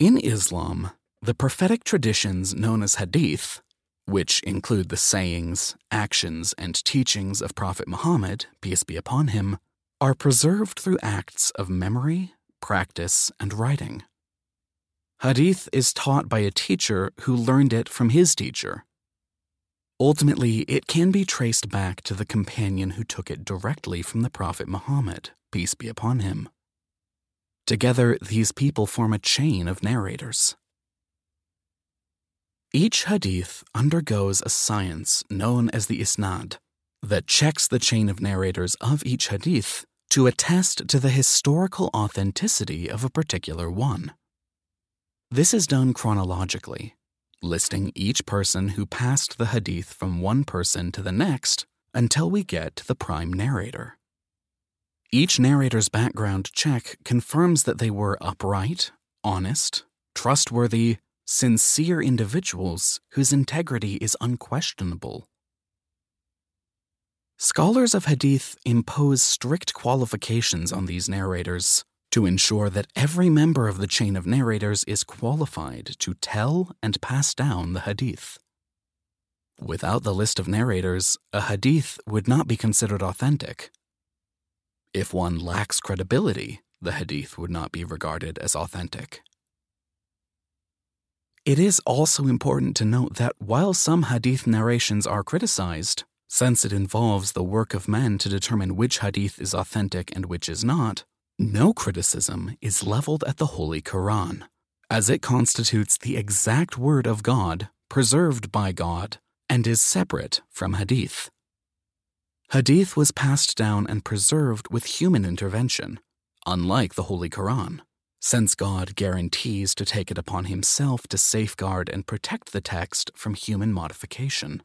In Islam, the prophetic traditions known as hadith, which include the sayings, actions, and teachings of Prophet Muhammad, peace be upon him, are preserved through acts of memory, practice, and writing. Hadith is taught by a teacher who learned it from his teacher. Ultimately, it can be traced back to the companion who took it directly from the Prophet Muhammad, peace be upon him. Together, these people form a chain of narrators. Each hadith undergoes a science known as the isnad that checks the chain of narrators of each hadith to attest to the historical authenticity of a particular one. This is done chronologically, listing each person who passed the hadith from one person to the next until we get to the prime narrator. Each narrator's background check confirms that they were upright, honest, trustworthy, sincere individuals whose integrity is unquestionable. Scholars of Hadith impose strict qualifications on these narrators to ensure that every member of the chain of narrators is qualified to tell and pass down the Hadith. Without the list of narrators, a Hadith would not be considered authentic. If one lacks credibility, the Hadith would not be regarded as authentic. It is also important to note that while some Hadith narrations are criticized, since it involves the work of men to determine which hadith is authentic and which is not, no criticism is leveled at the Holy Quran, as it constitutes the exact word of God, preserved by God, and is separate from hadith. Hadith was passed down and preserved with human intervention, unlike the Holy Quran, since God guarantees to take it upon himself to safeguard and protect the text from human modification.